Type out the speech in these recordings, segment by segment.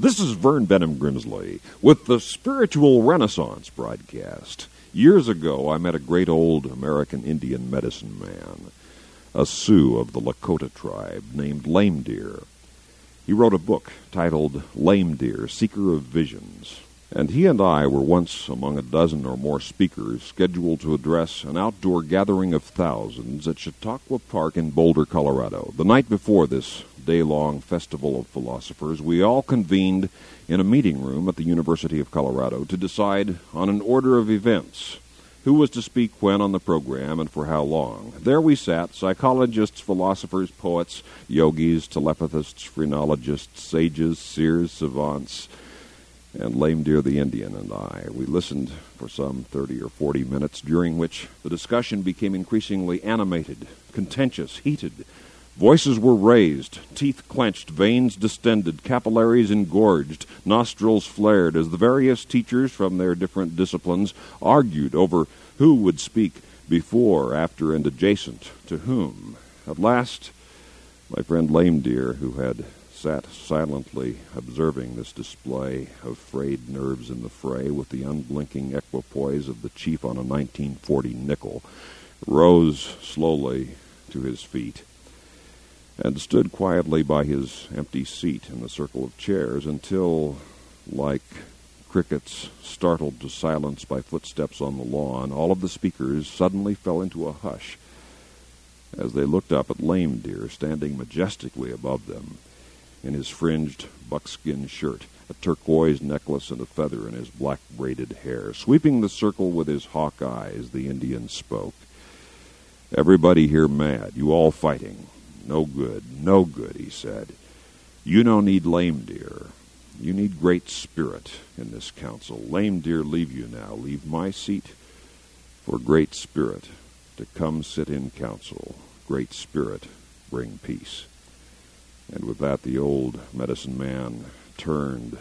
This is Vern Bennom Grimsley with the Spiritual Renaissance broadcast. Years ago, I met a great old American Indian medicine man, a Sioux of the Lakota tribe named Lame Deer. He wrote a book titled Lame Deer, Seeker of Visions. And he and I were once among a dozen or more speakers scheduled to address an outdoor gathering of thousands at Chautauqua Park in Boulder, Colorado. The night before this day long festival of philosophers, we all convened in a meeting room at the University of Colorado to decide on an order of events who was to speak when on the program and for how long. There we sat, psychologists, philosophers, poets, yogis, telepathists, phrenologists, sages, seers, savants, and Lame Deer the Indian and I. We listened for some 30 or 40 minutes, during which the discussion became increasingly animated, contentious, heated. Voices were raised, teeth clenched, veins distended, capillaries engorged, nostrils flared as the various teachers from their different disciplines argued over who would speak before, after, and adjacent to whom. At last, my friend Lame Deer, who had sat silently observing this display of frayed nerves in the fray with the unblinking equipoise of the chief on a 1940 nickel, rose slowly to his feet and stood quietly by his empty seat in the circle of chairs until, like crickets startled to silence by footsteps on the lawn, all of the speakers suddenly fell into a hush as they looked up at Lame Deer standing majestically above them in his fringed buckskin shirt, a turquoise necklace and a feather in his black braided hair. Sweeping the circle with his hawk eyes, the Indian spoke. Everybody here mad, you all fighting. No good, no good, he said. You no need lame deer. You need great spirit in this council. Lame deer leave you now. Leave my seat for great spirit to come sit in council. Great spirit bring peace. And with that the old medicine man turned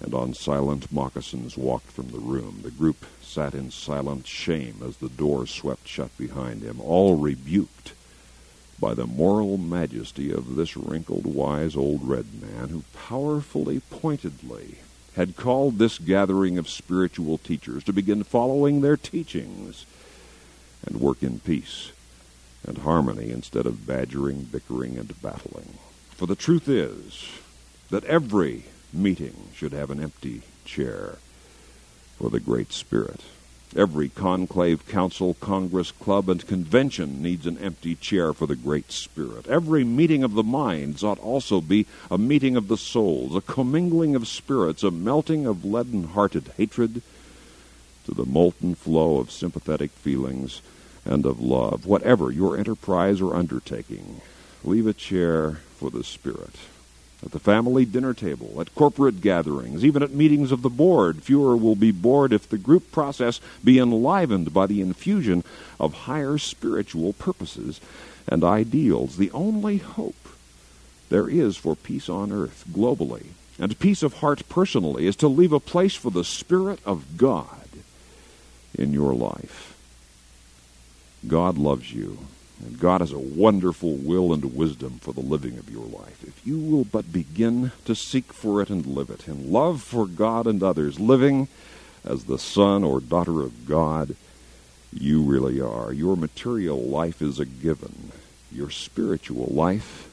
and on silent moccasins walked from the room. The group sat in silent shame as the door swept shut behind him, all rebuked by the moral majesty of this wrinkled, wise old red man who powerfully, pointedly had called this gathering of spiritual teachers to begin following their teachings and work in peace and harmony instead of badgering, bickering, and battling. For the truth is that every meeting should have an empty chair for the Great Spirit. Every conclave, council, congress, club, and convention needs an empty chair for the Great Spirit. Every meeting of the minds ought also be a meeting of the souls, a commingling of spirits, a melting of leaden hearted hatred to the molten flow of sympathetic feelings and of love. Whatever your enterprise or undertaking, leave a chair for the Spirit at the family dinner table, at corporate gatherings, even at meetings of the board. Fewer will be bored if the group process be enlivened by the infusion of higher spiritual purposes and ideals. The only hope there is for peace on earth globally and peace of heart personally is to leave a place for the Spirit of God in your life. God loves you and God has a wonderful will and wisdom for the living of your life. If you will but begin to seek for it and live it, in love for God and others, living as the son or daughter of God, you really are. Your material life is a given. Your spiritual life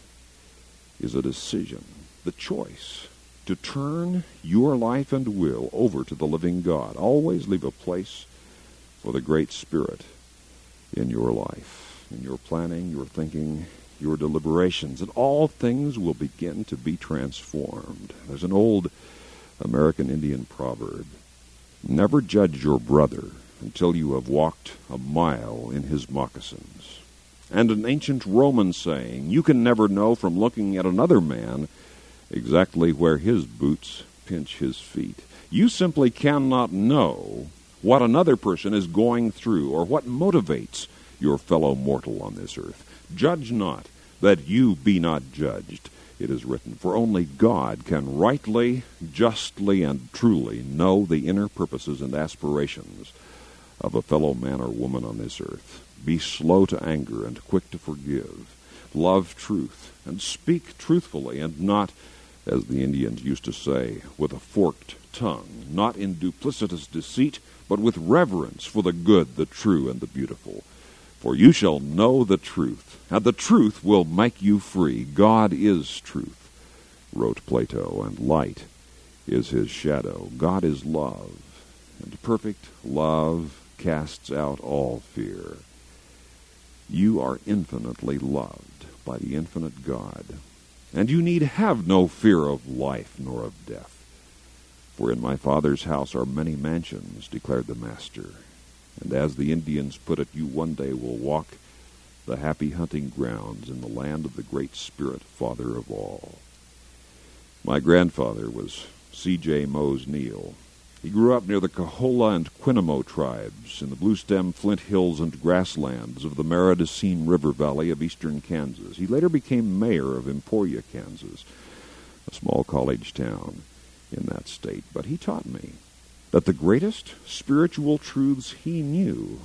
is a decision, the choice to turn your life and will over to the living God. Always leave a place for the Great Spirit in your life in your planning, your thinking, your deliberations, and all things will begin to be transformed. There's an old American Indian proverb Never judge your brother until you have walked a mile in his moccasins. And an ancient Roman saying, You can never know from looking at another man exactly where his boots pinch his feet. You simply cannot know what another person is going through or what motivates your fellow mortal on this earth. Judge not, that you be not judged. It is written, For only God can rightly, justly, and truly know the inner purposes and aspirations of a fellow man or woman on this earth. Be slow to anger and quick to forgive. Love truth and speak truthfully and not as the Indians used to say, with a forked tongue, not in duplicitous deceit, but with reverence for the good, the true, and the beautiful. For you shall know the truth, and the truth will make you free. God is truth, wrote Plato, and light is his shadow. God is love, and perfect love casts out all fear. You are infinitely loved by the infinite God, and you need have no fear of life nor of death. For in my Father's house are many mansions, declared the Master. And as the Indians put it, you one day will walk the happy hunting grounds in the land of the Great Spirit, Father of all. My grandfather was C.J. Mose Neal. He grew up near the Coahulla and Quinamo tribes in the Bluestem Flint Hills and grasslands of the Marais des Cygnes River Valley of eastern Kansas. He later became mayor of Emporia, Kansas, a small college town in that state. But he taught me that the greatest spiritual truths he knew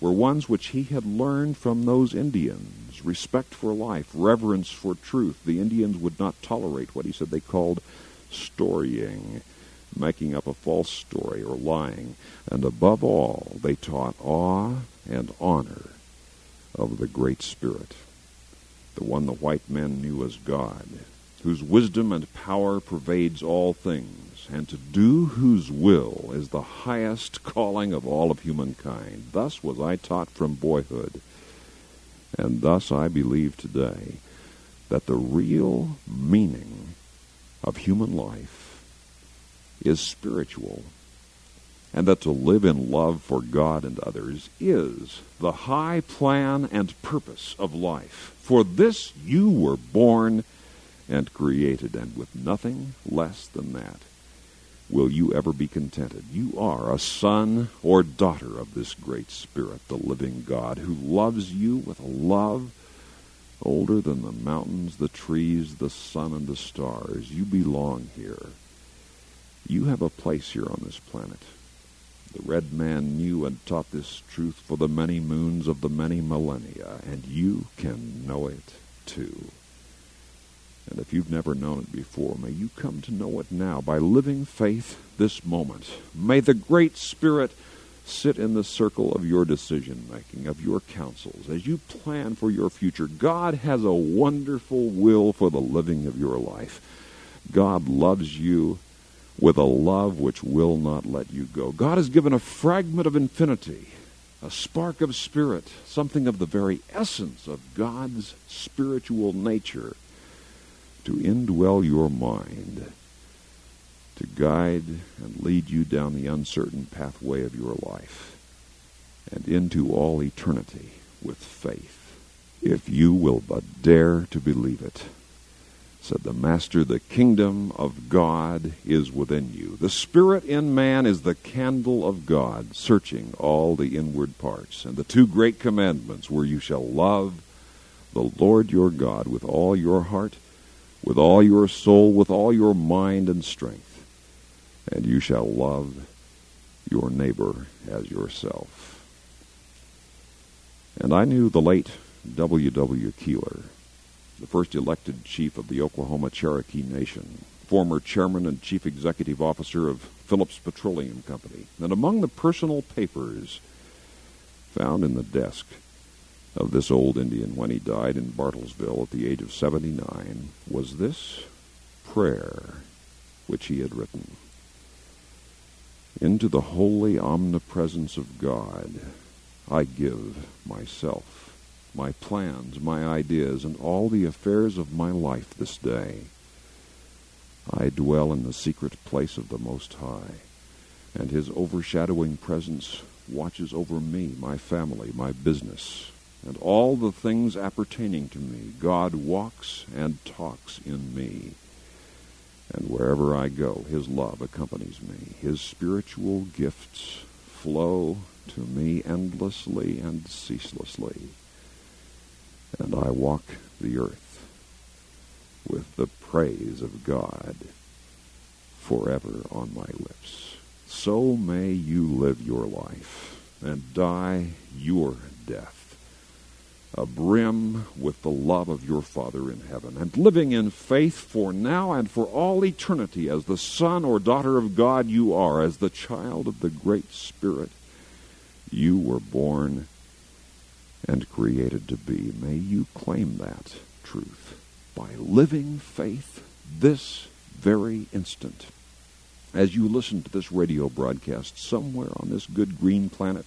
were ones which he had learned from those Indians respect for life, reverence for truth. The Indians would not tolerate what he said they called storying, making up a false story or lying. And above all, they taught awe and honor of the Great Spirit, the one the white men knew as God whose wisdom and power pervades all things, and to do whose will is the highest calling of all of humankind. Thus was I taught from boyhood, and thus I believe today that the real meaning of human life is spiritual, and that to live in love for God and others is the high plan and purpose of life. For this you were born and created, and with nothing less than that will you ever be contented. You are a son or daughter of this great Spirit, the living God, who loves you with a love older than the mountains, the trees, the sun, and the stars. You belong here. You have a place here on this planet. The red man knew and taught this truth for the many moons of the many millennia, and you can know it too. And if you've never known it before, may you come to know it now by living faith this moment. May the Great Spirit sit in the circle of your decision making, of your counsels, as you plan for your future. God has a wonderful will for the living of your life. God loves you with a love which will not let you go. God has given a fragment of infinity, a spark of spirit, something of the very essence of God's spiritual nature to indwell your mind, to guide and lead you down the uncertain pathway of your life and into all eternity with faith, if you will but dare to believe it. Said the Master, the kingdom of God is within you. The Spirit in man is the candle of God, searching all the inward parts. And the two great commandments were you shall love the Lord your God with all your heart with all your soul, with all your mind and strength, and you shall love your neighbor as yourself. And I knew the late W. W. Keeler, the first elected chief of the Oklahoma Cherokee Nation, former chairman and chief executive officer of Phillips Petroleum Company, and among the personal papers found in the desk of this old Indian when he died in Bartlesville at the age of 79 was this prayer which he had written. Into the holy omnipresence of God I give myself, my plans, my ideas, and all the affairs of my life this day. I dwell in the secret place of the Most High, and his overshadowing presence watches over me, my family, my business, and all the things appertaining to me. God walks and talks in me. And wherever I go, His love accompanies me. His spiritual gifts flow to me endlessly and ceaselessly. And I walk the earth with the praise of God forever on my lips. So may you live your life and die your death abrim with the love of your Father in heaven, and living in faith for now and for all eternity as the son or daughter of God you are, as the child of the Great Spirit you were born and created to be. May you claim that truth by living faith this very instant. As you listen to this radio broadcast somewhere on this good green planet,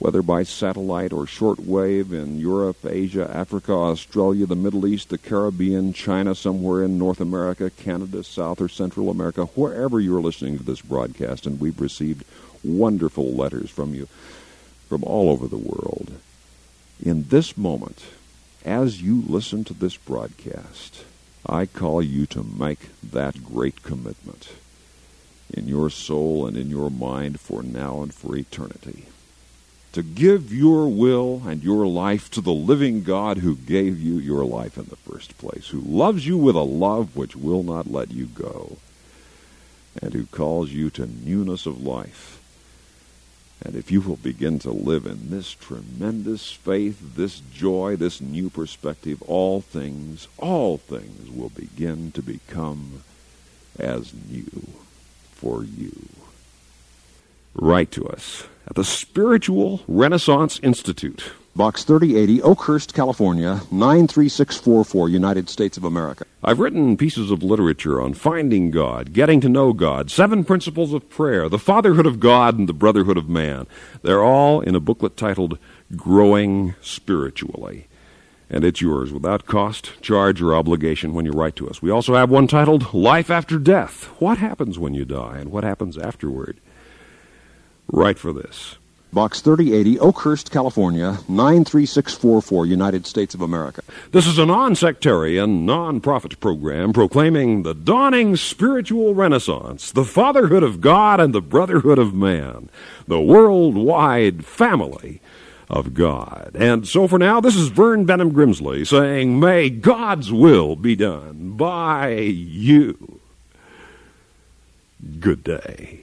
whether by satellite or shortwave in Europe, Asia, Africa, Australia, the Middle East, the Caribbean, China, somewhere in North America, Canada, South or Central America, wherever you're listening to this broadcast, and we've received wonderful letters from you from all over the world. In this moment, as you listen to this broadcast, I call you to make that great commitment in your soul and in your mind for now and for eternity to give your will and your life to the living God who gave you your life in the first place, who loves you with a love which will not let you go, and who calls you to newness of life. And if you will begin to live in this tremendous faith, this joy, this new perspective, all things, all things will begin to become as new for you. Write to us at the Spiritual Renaissance Institute. Box 3080, Oakhurst, California, 93644, United States of America. I've written pieces of literature on finding God, getting to know God, seven principles of prayer, the fatherhood of God, and the brotherhood of man. They're all in a booklet titled Growing Spiritually. And it's yours without cost, charge, or obligation when you write to us. We also have one titled Life After Death What Happens When You Die and What Happens Afterward. Write for this. Box 3080, Oakhurst, California, 93644, United States of America. This is a non sectarian, non profit program proclaiming the dawning spiritual renaissance, the fatherhood of God and the brotherhood of man, the worldwide family of God. And so for now, this is Vern Bennom Grimsley saying, May God's will be done by you. Good day.